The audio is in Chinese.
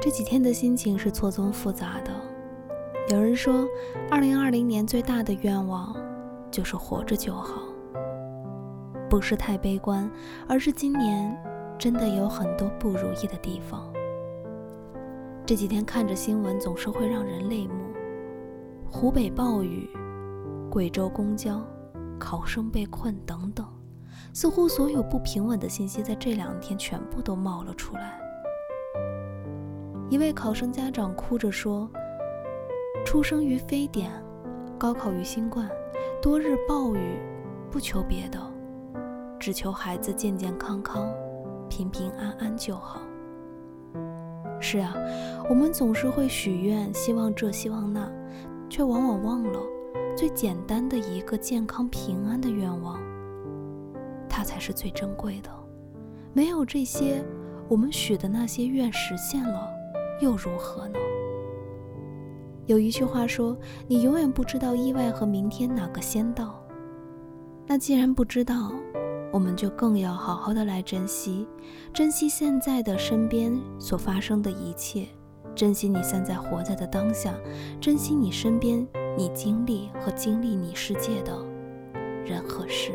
这几天的心情是错综复杂的。有人说，二零二零年最大的愿望就是活着就好，不是太悲观，而是今年真的有很多不如意的地方。这几天看着新闻，总是会让人泪目。湖北暴雨，贵州公交，考生被困等等，似乎所有不平稳的信息在这两天全部都冒了出来。一位考生家长哭着说：“出生于非典，高考于新冠，多日暴雨，不求别的，只求孩子健健康康、平平安安就好。”是啊，我们总是会许愿，希望这，希望那，却往往忘了最简单的一个健康平安的愿望，它才是最珍贵的。没有这些，我们许的那些愿实现了。又如何呢？有一句话说：“你永远不知道意外和明天哪个先到。”那既然不知道，我们就更要好好的来珍惜，珍惜现在的身边所发生的一切，珍惜你现在活在的当下，珍惜你身边你经历和经历你世界的人和事。